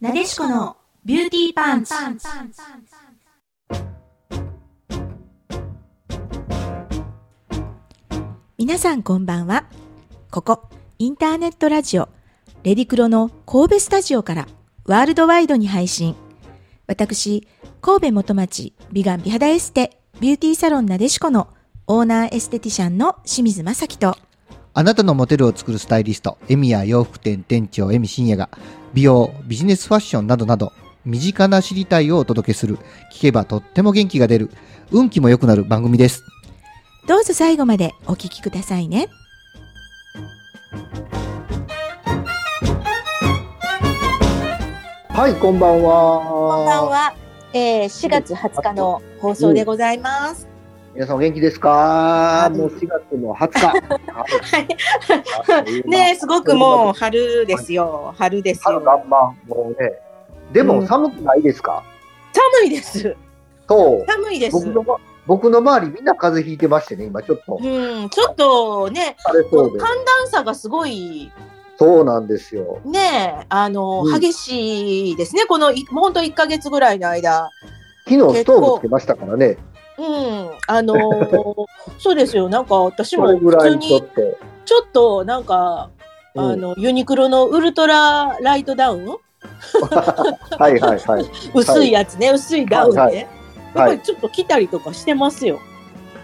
なでしこのビューティーパンチ。皆さんこんばんは。ここ、インターネットラジオ、レディクロの神戸スタジオからワールドワイドに配信。私、神戸元町美顔美肌エステビューティーサロンなでしこのオーナーエステティシャンの清水正樹と、あなたのモテるを作るスタイリスト、エミや洋服店店長エミ深也が、美容、ビジネスファッションなどなど、身近な知りたいをお届けする、聞けばとっても元気が出る、運気も良くなる番組です。どうぞ最後までお聞きくださいね。はい、こんばんは。こんばんは。えー、4月20日の放送でございます。皆さんお元気ですか？もう4月の20日。はい。ねすごくもう春ですよ。春です春よ。もうね。でも寒くないですか、寒いです。そう。寒いです。僕の、ま僕の周りみんな風邪ひいてましてね、今ちょっとうん、ちょっとね。寒暖差がすごいそうなんですよ。ね、あの、うん激しいですね。このいもう本当1ヶ月ぐらいの間。昨日ストーブつけましたからね。うん、あのー そうですよ。なんか私も普通にいちょっと。なんか、うんあのユニクロのウルトラライトダウン？はいはいはい。薄いやつね、薄いダウンね、はいはいやっぱりちょっと着たりとかしてますよ。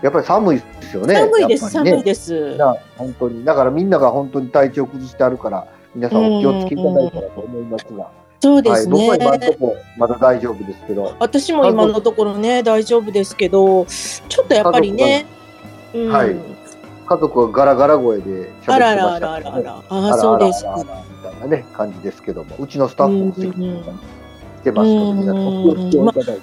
やっぱり寒いですよね。寒いです、ね寒いです。な本当に。だからみんなが本当に体調崩してあるから、皆さんお気をつけいただいたらと思いますが。はい、そうですね、僕は今のところまだ大丈夫ですけど。私も今のところね、大丈夫ですけど、ちょっとやっぱりね、うん、はい家族はガラガラ声で喋ってまあららあしたねらあらあら、ああ、そうですか。あらあらあらみたいなね、感じですけども、うちのスタッフもうんうんうん来てますので、皆さんお気をつけいただいて。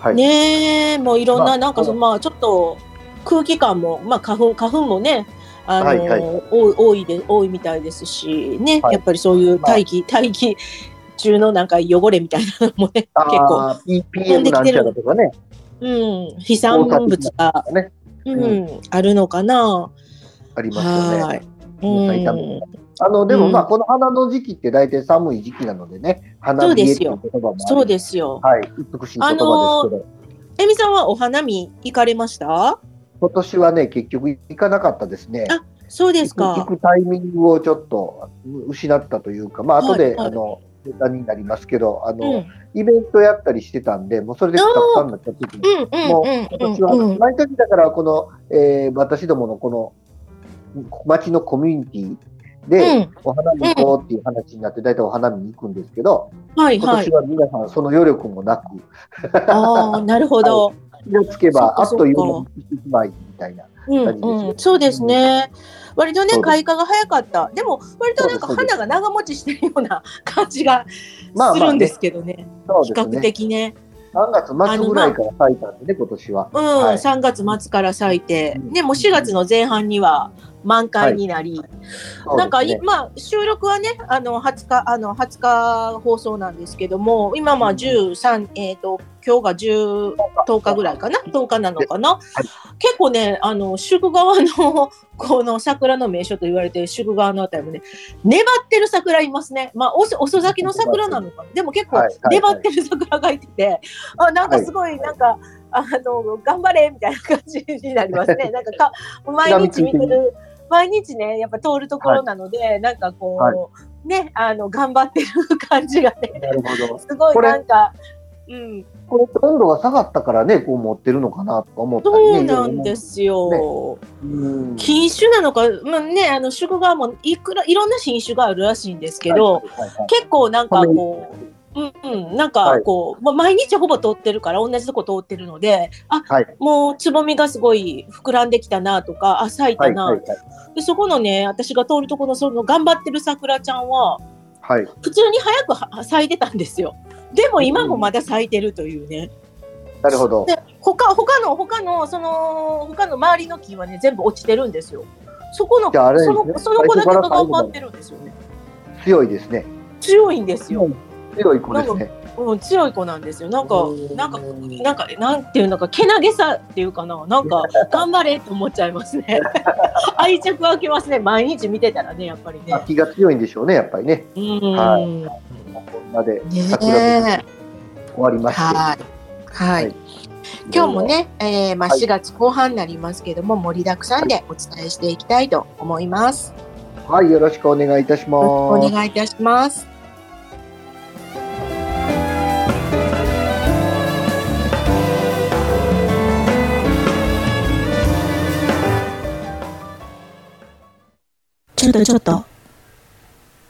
はい。ねえ、もういろんな、まあなんかその、まあ、ちょっと空気感も、まあ、花粉、花粉もね、あの、はいはい多い、多いで、多いみたいですし、ね、はいやっぱりそういう大気、大気中のなんか汚れみたいなのもね、結構、あー P- PM なんちゃらとかね。うん、飛散物が、ね、うん、あるのかな。ありますよはいね。。うん、あの、でもまあ、うんこの花の時期って大体寒い時期なのでね、花そう冷えっていですよう言葉もそうですよ。はい、美しい言葉ですけど、えみさんはお花見行かれました？今年はね、結局行かなかったですね。あそうです行か。くタイミングをちょっと失ったというか、まあ後で、はいはいあのネタになりますけど、あの、うん、イベントやったりしてたんで、もうそれでくたくさんになっちゃってて、うん、うん、もううん、今年は。毎年だからこの、えー私どものこの町のコミュニティで、お花見行こうっていう話になって、大体お花見に行くんですけど、はい、はい。今年。は皆さんその余力もなく、ああ、なるほど。気 がつけばあっという間に行ってしまいみたいな。うん感じですようん、そうですね。割とね開花が早かった。でも割となんか花が長持ちしてるような感じがするんですけどね。比較。的ね。3月末ぐらいから咲いたんでね、今年は。うん、はい3月末から咲いて、うんねもう4月の前半には満開になり、なんか、そうですね。まあ収録はねあの20日あの20日放送なんですけども、今まあ13えっ、と今日が10 10日ぐらいかな？10日なのかな、結構ねあの宿川の この桜の名所と言われてる宿川のあたりもね粘ってる桜いますね。まあ遅遅咲きの桜なのか。なでも結構はいはい粘ってる桜がいてて、あなんかすごいなんか、あの頑張れみたいな感じになりますね。なんかか毎日見てる毎日ねやっぱ通るところなので、なんかこう、はいねあの頑張ってる感じがねなるほど。すごいなんかうんこれ温度が下がったからね、こう持ってるのかなとか思ったりね。そうなんですよ。うん。品種なのか、まあね、あの宿川もいくらいろんな品種があるらしいんですけど、はいはいはい結構なんかこう、うんうん、なんかこう、まあ、毎日ほぼ通ってるから同じとこ通ってるので、あはいもうつぼみがすごい膨らんできたなとか、あ咲いたな、はいはいはいでそこのね、私が通るところのその頑張ってる桜ちゃんははい。普通に早くは咲いてたんですよ。でも今もまだ咲いてるというね。なるほど。で他他の他のその他の周りの木はね全部落ちてるんですよ。そこのじゃああれですそねのその子だけが頑張ってるんですよね。強いですね。強いんですよ。強い子ですね。うん、強い子なんですよ。なんかうんなんかなんかなんていうのかけなげさっていうかななんか 頑張れって思っちゃいますね。愛着湧きますね。毎日見てたらねやっぱりねあ。気が強いんでしょうね、やっぱりね。うん、はこんなでね桜え終わりまして。はい。はい。はい今日も。ね、えーまあ、はい4月後半になりますけども、盛りだくさんでお伝えしていきたいと思います。はい、よろしくお願いいたします。お願いいたします。ちょっとちょっと。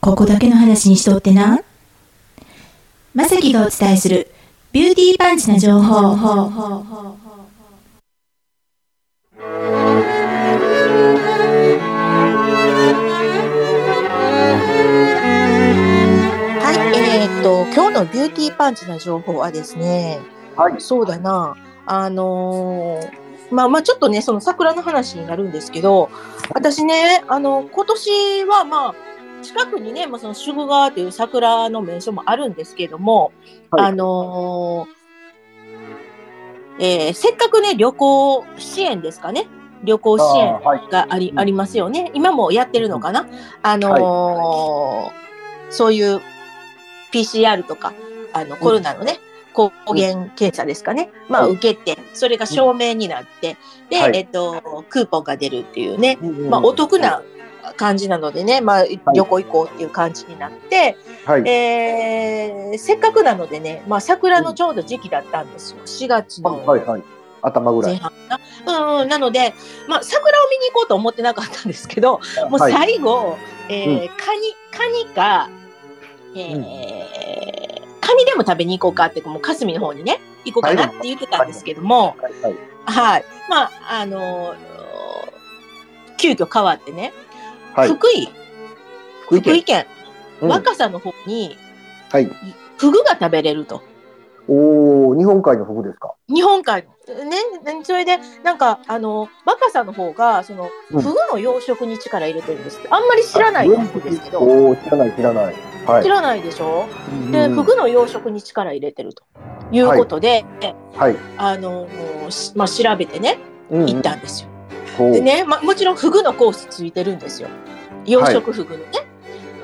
ここだけの話にしとってな。まさきがお伝えするビューティーパンチな情報。はい、えーっと、今日のビューティーパンチな情報はですね、はい。そうだな、あのーまあまあちょっとね、その桜の話になるんですけど、私ね、あの、今年はまあ、近くにね、まあ、その宿川という桜の名所もあるんですけども、はいあのーえーせっかくね、旅行支援ですかね？旅行支援。があり,、うんありますよね。今もやってるのかな？あのーそういう PCR とか、あの、コロナのね、抗原検査ですかね。まあ、はい受けて、それが証明になって、で、はいえっと、クーポンが出るっていうね、うんまあ、お得な。感じなのでね、まあ、旅行行こうっていう感じになって、はい。えーせっかくなのでね、まあ、桜のちょうど時期だったんですよ。4月のはい、はい。頭ぐらい。うんうん、なので、まあ、桜を見に行こうと思ってなかったんですけど、もうはい。最後、えーカニ、カニか、えーカニでも食べに行こうかって、もう霞の方にね、行こうかなって言ってたんですけども、はい。はい。はい。まあ、あのー急遽変わってね、はい。福井、福井県。福井県、うん若狭の方に、はい。フグが食べれると。おお、日本海のフグですか？日本海の。ね、ねそれで、なんか、あの、若狭の方が、その、うんフグの養殖に力入れてるんです。あんまり知らないんですけど、おお、知らない、知らない。はい知。らないでしょ？で、うんフグの養殖に力入れてるということで、はい。あの、しまあ、調べてね、うん行ったんですよ。ほうでね、まあ、もちろんフグのコースついてるんですよ。養殖フグのね。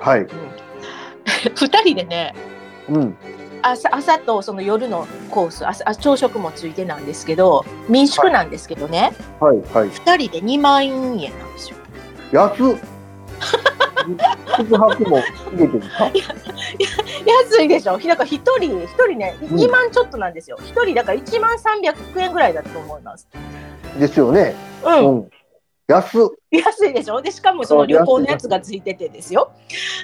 はい。うん 二人でね、うん。朝朝とその夜のコース朝あ朝食もついてなんですけど民宿なんですけどね、はい。はい。2人で2万円なんですよ。安っ。宿泊も入れてるか？安いでしょだから1人1人ねん2万ちょっとなんですよ、1人だから1万300円ぐらいだと思います。ですよね。うん、うん。安っ。安いでしょ？でしかもその旅行のやつがついててですよ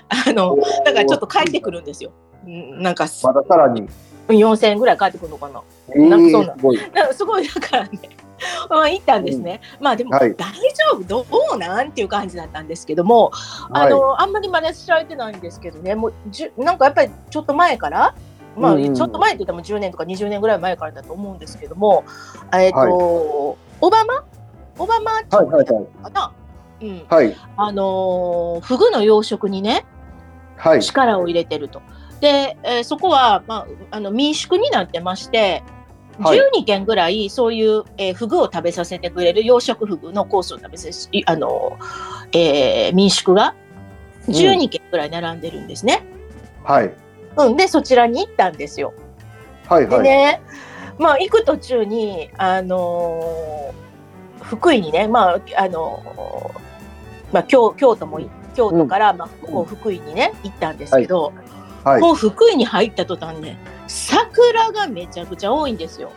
あのだからちょっと帰ってくるんですよ。うんなんかまださらに。4000円ぐらい帰ってくるのかな。ええなんかそうな んすごい。だからすごいだからね、まあ、行ったんですね、まあでもはい大丈夫、どうなん？っていう感じだったんですけども、あはい。のあんまりまだ知られてないんですけどねもうじゅなんかやっぱりちょっと前から、まあ、うんうんちょっと前って言っても10年とか20年ぐらい前からだと思うんですけども、えっ、と、オバマ？オバマ町はい。はい。はい。かな、うんはい。あのーフグの養殖にねはい。力を入れてると。で、えーそこは、まあ、あの民宿になってまして、はい12軒ぐらいそういう、えーフグを食べさせてくれる養殖フグのコースを食べさせいあの、えー民宿が12軒ぐらい並んでるんですね。はい。うん、でそちらに行ったんですよ。はい。はい。でね、まあ行く途中にあのー福井にね、まああのーまあ京京都もい京都から、まあ福井にね行ったんですけど、はい。もう福井に入った途端ね桜がめちゃくちゃ多いんですよ。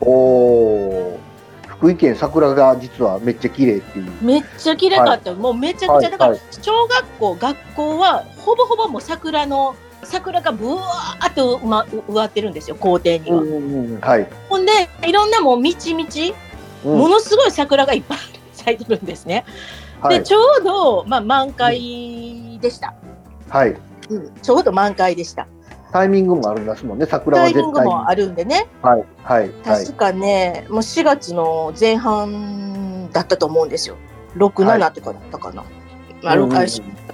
おお。福井県桜が実はめっちゃ綺麗っていう。めっちゃ綺麗かった、もうめちゃくちゃ、はいだからはい小学校学校はほぼほぼもう桜の桜がぶわーっとうま植わってるんですよ校庭には。ん。はい。ほんでいろんなもうみちみちうんものすごい桜がいっぱい咲いてるんですね。はい。でちょうど、まあ、満開でした、はい。うん、ちょうど満開でした。タイミングもありますもんね。桜タは絶対に。イミングもあるんでねはい。はい。はい確。かね、もう4月の前半だったと思うんですよ。6、はい7とかだったかな。まあ、うんうんうん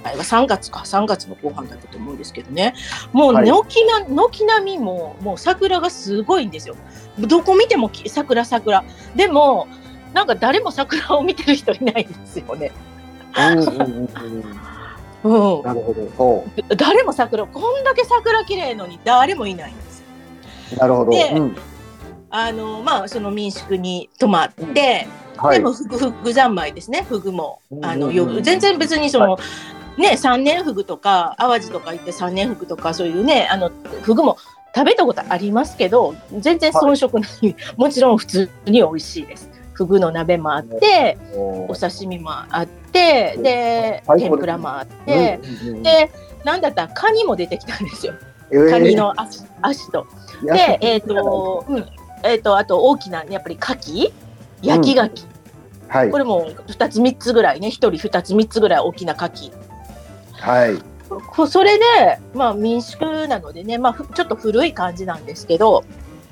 あ3月か、3月の後半だったと思うんですけどね。もうはい軒な、軒並みも、もう桜がすごいんですよ。どこ見てもき桜、桜。でも、なんか誰も桜を見てる人いないんですよね。うんうんうんうんうん、なるほど。ほ誰も桜こんだけ桜綺麗のに誰もいないんですよ。う。なるほど。でうん。あのまあその民宿に泊まって、はい。でもフグフグ三昧ですねフグもあのうんよ全然別にその、ね三年フグとか淡路とか行って三年フグとかそういうねあのフグも食べたことありますけど全然遜色ない、もちろん普通に美味しいです。フグの鍋もあってお刺身もあってではい天ぷらもあって、うん、でなんだったらカニも出てきたんですよえーカニの足足と。で、えっ、と、うん、えっ、と、あと大きな、やっぱり牡蠣？焼き牡蠣、はいこ。れも二つ三つぐらいね、一人二つ三つぐらい大きな牡蠣。はい。こそれで、まあ民宿なのでね、まあふちょっと古い感じなんですけど。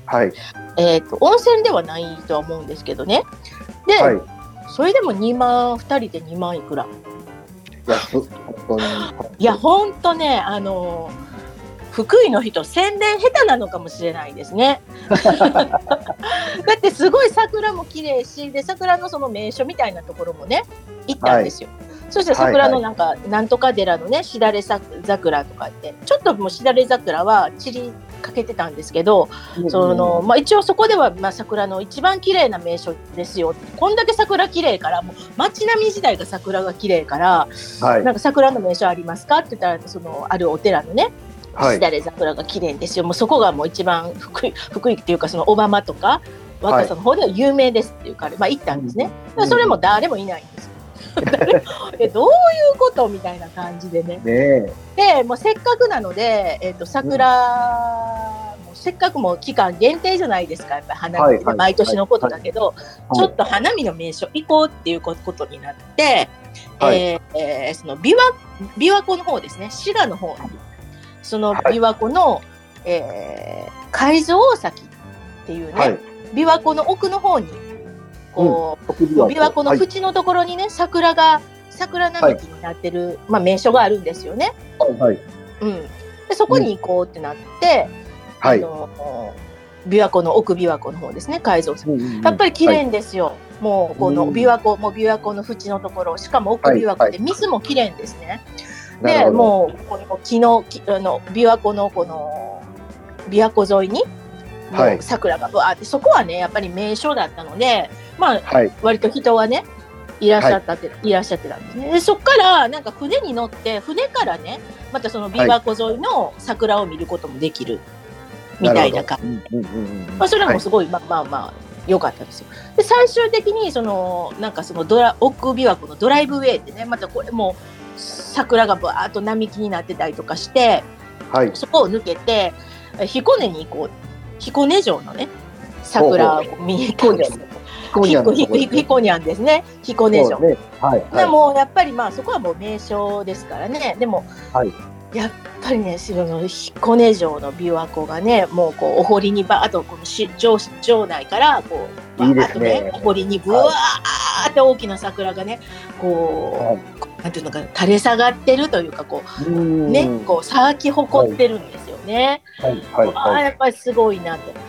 はい。えっ、と、温泉ではないとは思うんですけどね。で、はい。それでも2万、二人で2万いくら？安っ。本当に。いや、ほんとね、あのー福井の人宣伝下手なのかもしれないですね。だってすごい桜も綺麗しで桜のその名所みたいなところもね行ったんですよ。そして桜のなんか、なんとか寺のねしだれさ桜とかってちょっともうしだれ桜は散りかけてたんですけど、そのまあ、一応そこではまあ桜の一番綺麗な名所ですよ。こんだけ桜綺麗からもう街並み自体が桜が綺麗からはい。なんか桜の名所ありますかって言ったらそのあるお寺のねはい。しだれ桜が綺麗ですよ。もうそこがもう一番福井福井っていうかその小浜とか若狭の方では有名ですっていうから、まあ行ったんですね、うん。それも誰もいない えどういうことみたいな感じでね。ねえ。でもうせっかくなので、えっと桜、もうせっかくもう期間限定じゃないですかやっぱり花見ってね、はいはい毎年のことだけど、はいちょっと花見の名所行こうっていうことになって、はい。えーえーその琵琶琵琶湖の方ですね滋賀の方にそのはい。琵琶湖の、えー海上大崎っていうね、はい。琵琶湖の奥の方にこう、琵琵琶湖の縁のところにね、桜が桜並木になってる、まあ、名所があるんですよね。はい。はい。うん、でそこに行こうってなって、はい。あの琵琶湖の奥琵琶湖の方ですね海蔵さん。うんやっぱり綺麗ですよ、もうこのうん琵琶湖、もう琵琶湖の縁のところしかも奥琵琶湖で水も綺麗ですね。でもうこの木の木あの琵琶湖のこの琵琶湖沿いにもはいう桜がぶわーって、そこはねやっぱり名所だったのでまあはい。割と人はねいらっしゃったって、い、らっしゃってたんですね。でそっからなんか船に乗って船からねまたその琵琶湖沿いの桜を見ることもできるみたいな感じ、まあ、それもすごい、まあまあまあ良かったですよ。で最終的にそのなんかそのドラ奥琵琶湖のドライブウェイってねまたこれもう桜がバーッと並木になってたりとかしてはい。そこを抜けてえ彦根に行こう彦根城のね桜を見に行こうです。今夜のところひひ彦根庵ですね彦根城。そうね。はい。でもやっぱりまあそこはもう名所ですからねでも、はいやっぱりねその彦根城の琵琶湖がねもうこうお堀にばーっとこのし城城内からこういいですバーッとねお堀にぶわーって大きな桜がねこう、なんていうのかな垂れ下がってるというかこううんね、こう咲き誇ってるんですよね。はい。はい。ああはい。やっぱりすごいなって。うん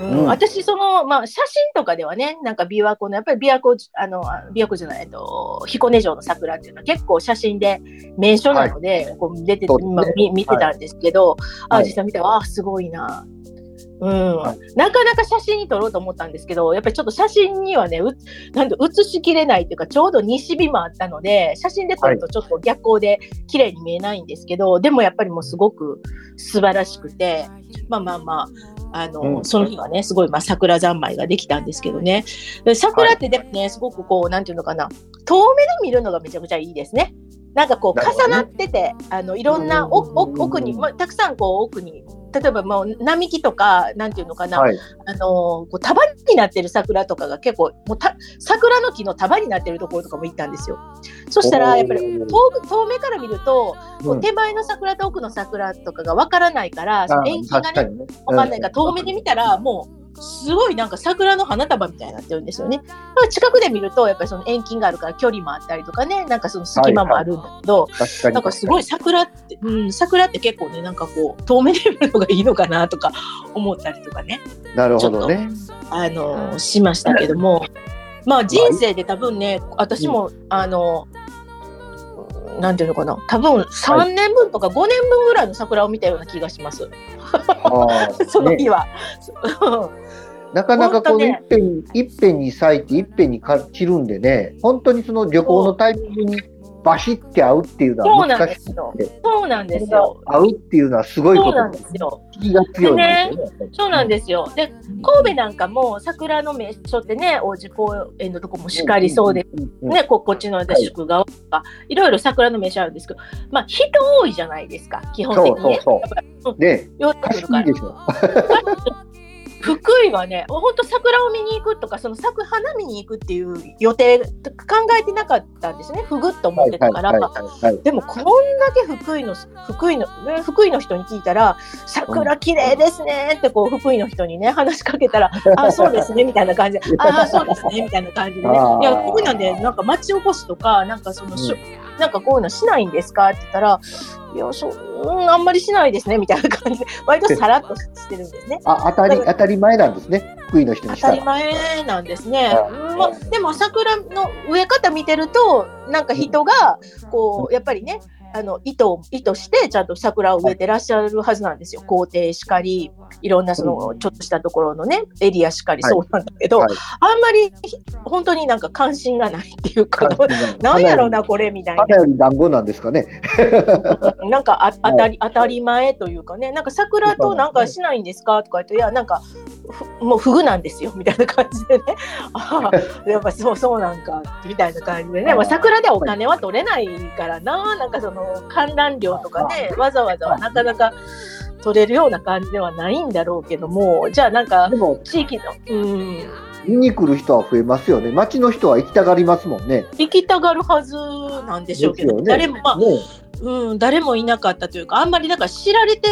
うん私そのまあ写真とかではねなんか琵琶湖のやっぱり琵琶湖あのあ琵琶湖じゃないえっと彦根城の桜っていうのは結構写真で名所なので、こう出て、ねまあ見見てたんですけど、はいあ実際見たらあすごいな。うん。はなかなか写真に撮ろうと思ったんですけどやっぱりちょっと写真にはねうなんと写しきれないっていうかちょうど西日もあったので写真で撮るとちょっと逆光で綺麗に見えないんですけど、でもやっぱりもうすごく素晴らしくてまあまあまああの、うん。その日はねすごいまあ桜三昧ができたんですけどね。で桜ってでもね、すごくこうなんていうのかな遠目で見るのがめちゃくちゃいいですね。なんかこう重なってて、あのいろんな奥に、まあ、たくさんこう奥に例えばもう並木とかなんていうのかな、はい。あのこう束になってる桜とかが結構もうた桜の木の束になってるところとかも行ったんですよ。そしたらやっぱり遠遠目から見ると、こう手前の桜と奥の桜とかがわからないから、その延期がね確かにね。わかんないから遠目で見たらもうすごいなんか桜の花束みたいになってるんですよね。だから近くで見るとやっぱりその遠近があるから距離もあったりとかねなんかその隙間もあるんだけど、確かに。なんかすごい桜って、うん、桜って結構ねなんかこう遠目で見るのがいいのかなとか思ったりとかねなるほどね。あのしましたけどもまあ人生で多分ね私もあのなんていうのかな、多分3年分とか5年分ぐらいの桜を見たような気がします。あー。そのね。日は。なかなかこう、いっぺんに、いっぺんに咲いて、いっぺんにか散るんでね、本当にその旅行のタイミングにバシッて合うっていうのはそうなん難しくですよて、そうなんですよ。合うっていうのはすごいことそうなんですよ。気が強いね。そうなんですよ。で、神戸なんかも桜の名所ってね、王子公園のとこもしかりそうで、ね、ここっちの宿川とか、いろいろ桜の名所あるんですけど、まあ人多いじゃないですか、基本的にね。そうそうそうで、寄ってく貸しるから。福井はね、本当桜を見に行くとか、その咲く花見に行くっていう予定考えてなかったんですね。ふぐっと思ってたから。でもこんだけ福井の福井のね福井の人に聞いたら桜綺麗ですねってこう福井の人にね話しかけたら あそうですねみたいな感じで。あそうですねみたいな感じでね。いや福井なんでなんか町おこしとかなんかそのしゅ、なんかこういうのしないんですか？って言ったらいやそううんあんまりしないですねみたいな感じで 割とさらっとしてるんですね。あ、当たり、当たり前なんですね。福井の人に当したり前なんですね。はまあ、でも桜の植え方見てるとなんか人がこうやっぱりねあの意図を意図してちゃんと桜を植えてらっしゃるはずなんですよ。校庭しかりいろんなそのちょっとしたところのねエリアしかりはい。そうなんだけど、はい。あんまり本当になんか関心がないっていうか。なんやろうなこれみたいな。団子なんですかね。なんかあ 当たり当たり前というかねなんか桜となんかしないんですか？とか言っていやなんかふもうフグなんですよみたいな感じでね。ああやっぱそうそうなんかみたいな感じでね、まあ、桜でお金は取れないからな。なんかその観覧料とかねわざわざはなかなか取れるような感じではないんだろうけども。じゃあなんか地域のうん。見に来る人は増えますよね。街の人は行きたがりますもんね。行きたがるはずなんでしょうけど、ね。誰もまあね。うん、誰もいなかったというか、あんまりだから知られて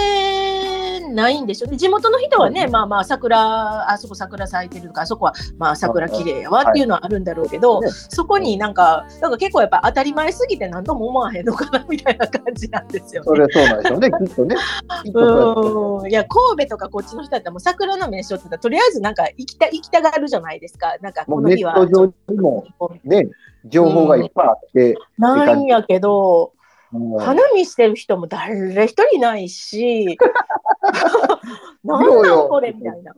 ないんでしょ？地元の人はね、うんまあまあ桜、あそこ桜咲いてるとか、あそこはまあ桜綺麗やわっていうのはあるんだろうけど、ねそこになんか、なんか結構やっぱ当たり前すぎて何とも思わへんのかなみたいな感じなんですよね。それそうなんでしょうね。きっとね。ういや神戸とかこっちの人だったらもう桜の名所って言ったらとりあえずなんか行きた行きたがるじゃないですかなんかこの日はト上にもね、情報がいっぱいあって、なんやけど、花見してる人も誰一人いないし、なんなんこれみたいな。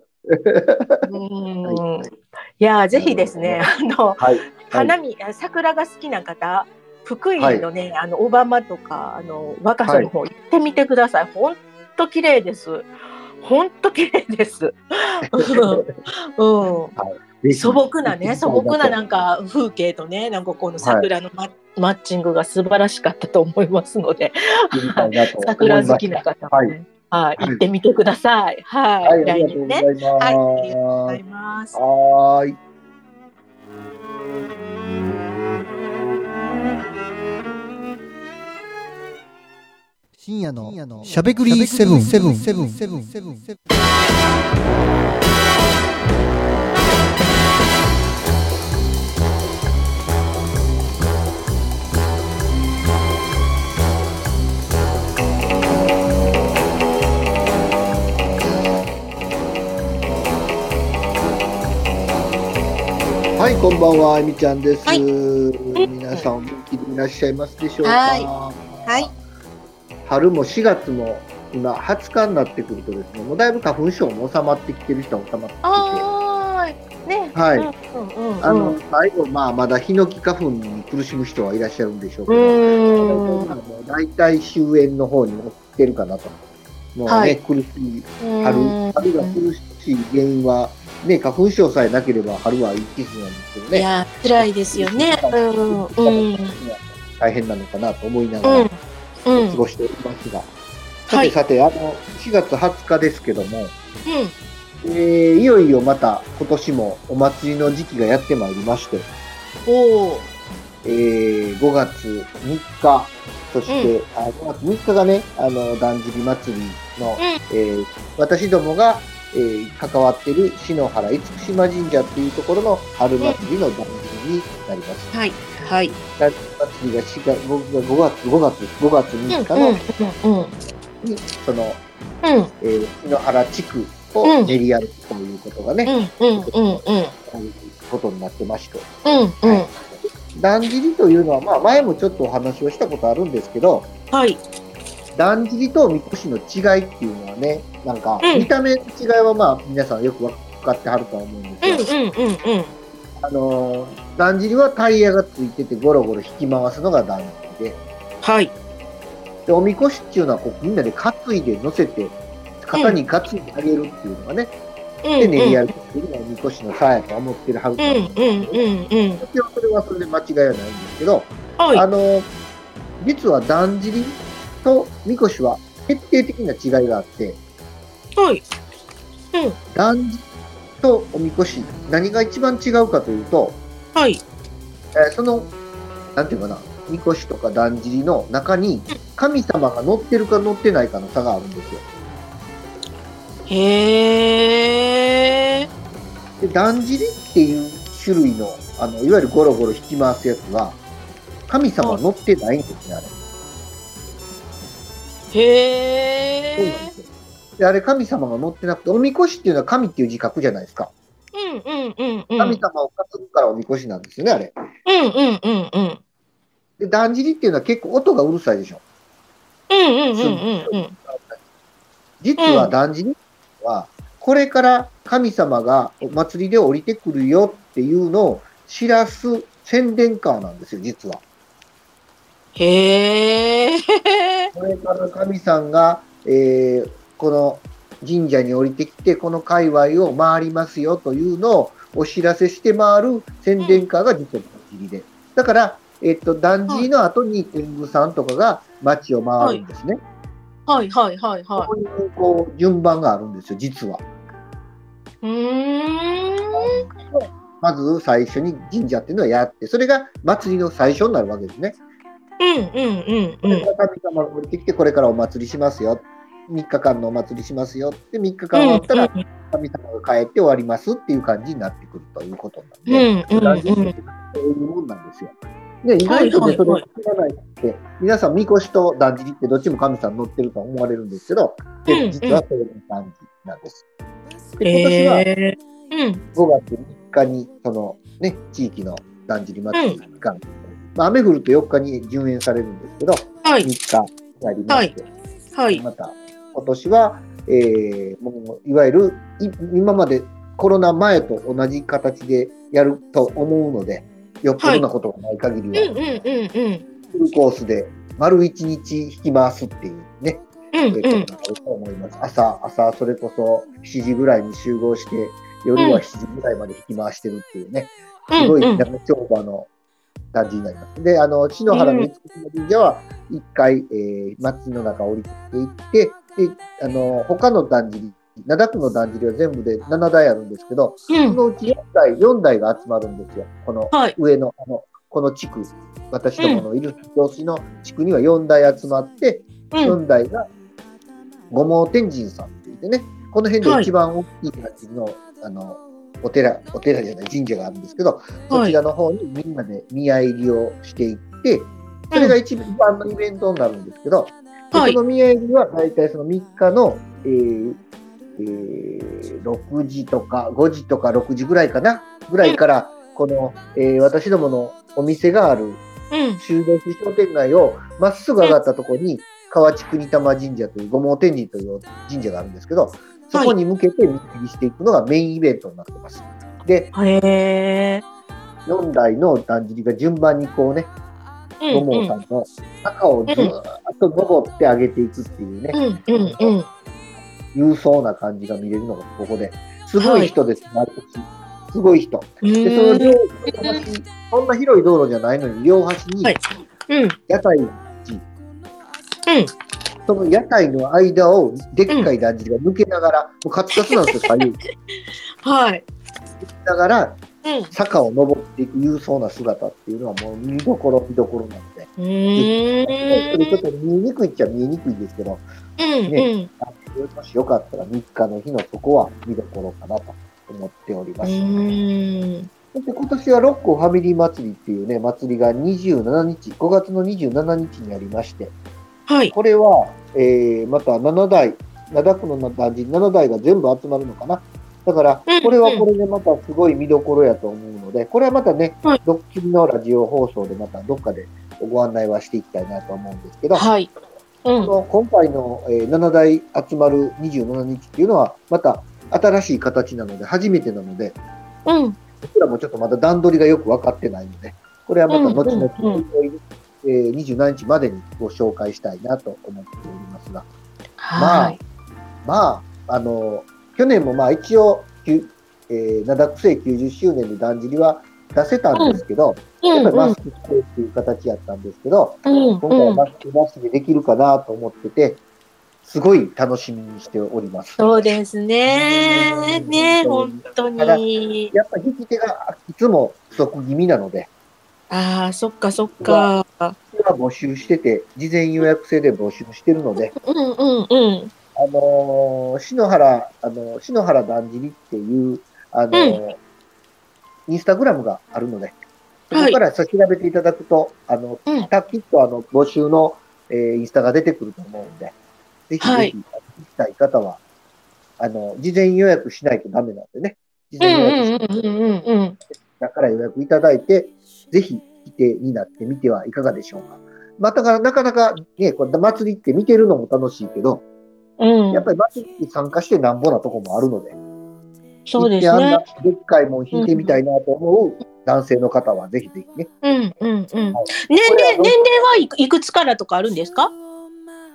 うん。いや、ぜひですね、あの、はい。花見、桜が好きな方、福井のね、あの、小浜とか、あの、若狭の方行ってみてください。ほんと綺麗です。ほんと綺麗です。うん。ぜひ。素朴なね、素朴ななんか風景とね、なんかこの桜のマ,、マッチングが素晴らしかったと思いますので、桜好きな方もね、はい、行ってみてください。はい、はい、あ来りがとう年ね。ございます。はい、ありがとうございます。はーい。深夜のしゃべくりセブンセブンセブンセブンセブンはい、こんばんは、あみちゃんです。はい皆さん、お元気でいらっしゃいますでしょうか？はいはい。春も4月も今20日になってくるとですね、もうだいぶ花粉症も収まってきてる人は収まってきてね。はいうんうんうん。あの最後、まあ、まだヒノキ花粉に苦しむ人はいらっしゃるんでしょうけうど、ーん。もう大体終焉の方に持ってるかなと。もうね、はい苦しい、うん春、春が苦しい原因は、ね、花粉症さえなければ春は一気なんですけどね、いや、辛いですよね。うんうん。大変なのかなと思いながらうんうん。過ごしておりますが、さはい。てさて、あの、4月20日ですけども、うん。えーいよいよまた今年もお祭りの時期がやってまいりまして、おお。えー5月3日、そして、あ5月3日がね、あの、だんじり祭りの、えー私どもが、えー関わっている篠原厳島神社っていうところの春祭りのだんじりになります。はい。はい。だんじり祭りが4月、僕が5月、5月、5月うん3日の、うんうんに、その、うんえー篠原地区をうん練り歩くということがね、うんうんうんうんこういうことになってまして、うんうんだんじりというのは、まあ、前もちょっとお話をしたことあるんですけど、はい。だんじりとみこしの違いっていうのはね、なんか、うん見た目の違いはまあ、皆さんよく分かってはるとは思うんですよ。うんうんうんうん。あのー、だんじりはタイヤがついててゴロゴロ引き回すのがだんじりで、はい。で、おみこしっていうのはこうみんなで担いで乗せて、肩に担いであげるっていうのがね、うんで、練り歩くっていうのがおみこしのさやと思ってるはずうなんですんうんうんうん。それはそれで間違いはないんですけど、はい。あの、実はだんじりとみこしは決定的な違いがあって、はい。だんじりとおみこし、何が一番違うかというと、はい。えーその、なんていうかな、みこしとかだんじりの中に、神様が乗ってるか乗ってないかの差があるんですよ。へえ。で、だんじりっていう種類の、あの、いわゆるゴロゴロ引き回すやつは、神様は乗ってないんですね、あれ。へそうなんえで。すよ。で、あれ神様が乗ってなくて、おみこしっていうのは神っていう字書くじゃないですか。うんうんうんうん。神様を担ぐからおみこしなんですよね、あれ。うんうんうんうん。で、だんじりっていうのは結構音がうるさいでしょ。うんうんうんうんうん。実はだんじりは、これから神様がお祭りで降りてくるよっていうのを知らす宣伝カーなんですよ、実は。へえ。これから神さんが、えーこの神社に降りてきて、この界隈を回りますよというのをお知らせして回る宣伝カーが実はだんじりで。だから、えっと、だんじりの後に天狗さんとかが街を回るんですね。はいはいはいはこういう、こう、順番があるんですよ、実は。い。うーん。まず最初に神社っていうのをやって、それが祭りの最初になるわけですね。うんうんうんうん。これから神様が降りてきて、これからお祭りしますよ。3日間のお祭りしますよ。で、3日間終わったらうん神様が帰って終わりますっていう感じになってくるということなんうで、そういうもんなんですよ。で、意外とね、それはい知らないって、皆さん、みこしとだんじりってどっちも神さん乗ってると思われるんですけど、で実はそういう感じなんです。で、今年はへえ。うん。5月3日に、そのね、地域のだんじり祭りが、まあ、雨降ると4日に順延されるんですけど、3はい。日やりまして、はい。また今年は、えーもういわゆるい今までコロナ前と同じ形でやると思うので、よっぽどなことがない限りは。フルコースで丸1日引き回すっていうね、うんえーうんこと思います。朝、朝、それこそ7時ぐらいに集合して、夜は7時ぐらいまで引き回してるっていうね、すごい長丁場の感じになります。で、あの、篠原の厳島神社は、一回、えー、町の中を降りていって、で、あの、他のだんじり、灘区のだんじりは全部で7台あるんですけど、うん。そのうち4台、4台が集まるんですよ。このはい。上の、あの、この地区、私どものいる様子の地区には4台集まって、うん。4台が五毛天神さんって言ってね、この辺で一番大きい感じの、あの、お寺、お寺じゃない神社があるんですけど、そちらの方にみんなで宮入りをしていって、それが一番のイベントになるんですけど、ではい。その宮入りは大体その3日の、えーえー6時とか5時とか6時ぐらいかな、ぐらいから、この、えー私どものお店があるうん。修道士商店街をまっすぐ上がったところに、河内国玉神社という五毛天神という神社があるんですけど、そこに向けて見切りしていくのがメインイベントになってます。で、へえ。4台のだんじりが順番にこうね、うん五毛さんの坂をずーっと登って上げていくっていうね。勇壮な感じが見れるのがここで、すごい人です、毎年。すごい人。うで、そのん。両端、そんな広い道路じゃないのに、両端に。屋台うん。その屋台の間をでっかいだんじりが抜けながら、もうカツカツなんですよ、左右。はい。ながらうん。坂を登っていく勇壮な姿っていうのはもう見どころ見どころなので、うーん。ちょっと見えにくいっちゃ見えにくいですけど、うんうん。もしよかったら3日の日のそこは見どころかなと思っております。うん。そして今年は六甲ファミリー祭りっていうね、祭りが27日、5月の27日にありまして、はい。これは、えー、また7台、灘区のだんじり7台が全部集まるのかな？だからうん、これはこれでまたすごい見どころやと思うので、これはまたねはい、ドッキリのラジオ放送でまたどっかでご案内はしていきたいなと思うんですけど、はい。うん。今回の、えー7台集まる27日っていうのは、また新しい形なので、初めてなので、うん。僕らもちょっとまだ段取りがよく分かってないので、これはまた後々、うんうんえー27日までにご紹介したいなと思っておりますが、はい。まあ、あの、去年もまあ一応、えー、灘区政90周年のだんじりは出せたんですけど、うん。やっぱりマスクしてっていう形やったんですけど、うん。今回はうん。マスクなしでできるかなと思ってて、すごい楽しみにしております。そうですね。ね、本当に。やっぱり引き手がいつも不足気味なので、ああ、そっかそっか。それは募集してて、事前予約制で募集してるので、うんうんうん。あのー篠原、あの、篠原だんじりっていう、あのーインスタグラムがあるので、そこからさ調べていただくと、あの、うんたきっとあの、募集の、えーインスタが出てくると思うんで、ぜひぜはいひ、行きたい方は、あの、事前予約しないとダメなんでね、事うん前予約しうんうんうんうん。だから予約いただいて、ぜひ来てになってみてはいかがでしょうか。まあ、だからなかなかね、これ祭りって見てるのも楽しいけど、うん。やっぱり祭りに参加してなんぼなとこもあるので、そうですね。でっかいもん引いてみたいなと思う男性の方はぜひぜひね。うんうんうん。年齢、は年齢はいくつからとかあるんですか？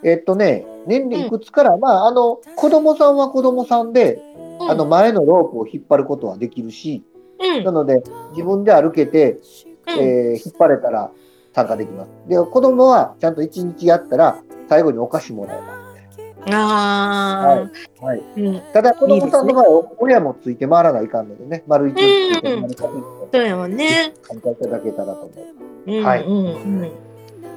えっとね、年齢いくつから、まあ、あの、子供さんは子供さんで、あの、前のロープを引っ張ることはできるし、うんなので、自分で歩けて、うんえー引っ張れたら参加できます。で、子供はちゃんと1日やったら、最後にお菓子もらえまああ、はい。うん。す。ただ、子供さんの場合は、親もついて回らないかんのでね、丸一日ついてうん丸一日そうやもんね。参加いただけたらと思う。うんはいうんうん。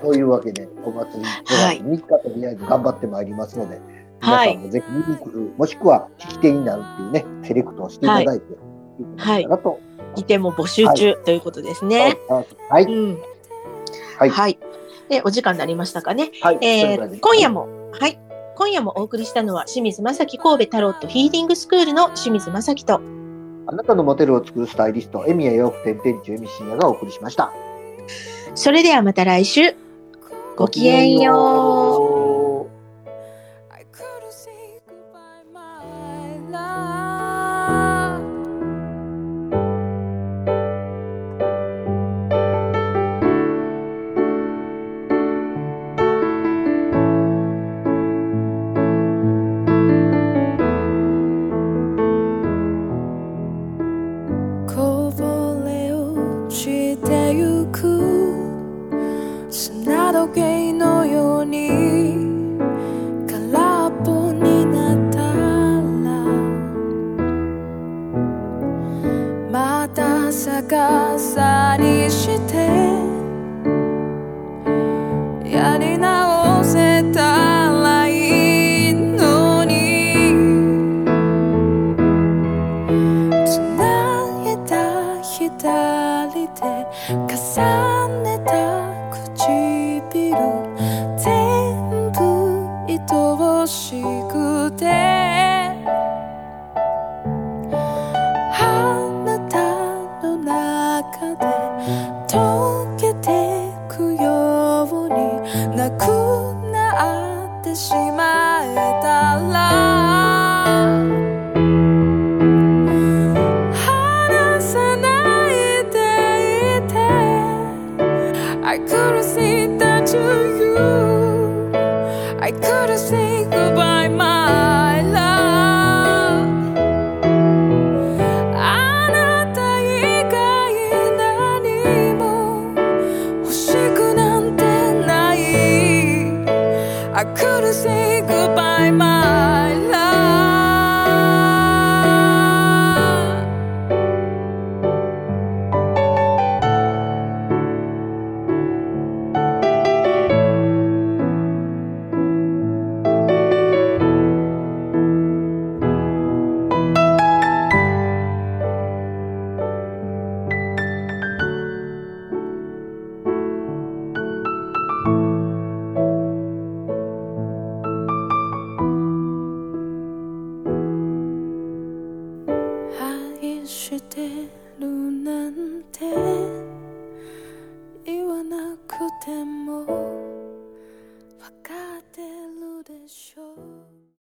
というわけで、お祭りはい5月3日とりあえず頑張ってまいりますので、はい皆さんもぜひ見に来る、もしくは聞き手になるっていうね、セレクトをしていただいて、いただけたらといても募集中ということですね。はい。うん。はい。はい。で、お時間になりましたかね。はい。えー、今夜。も、はい。今夜もお送りしたのは清水正樹神戸タロットヒーリングスクールの清水正樹と、あなたのモデルを作るスタイリスト、エミヤ洋服店店長、エミシンヤがお送りしました。それではまた来週、ごきげんよ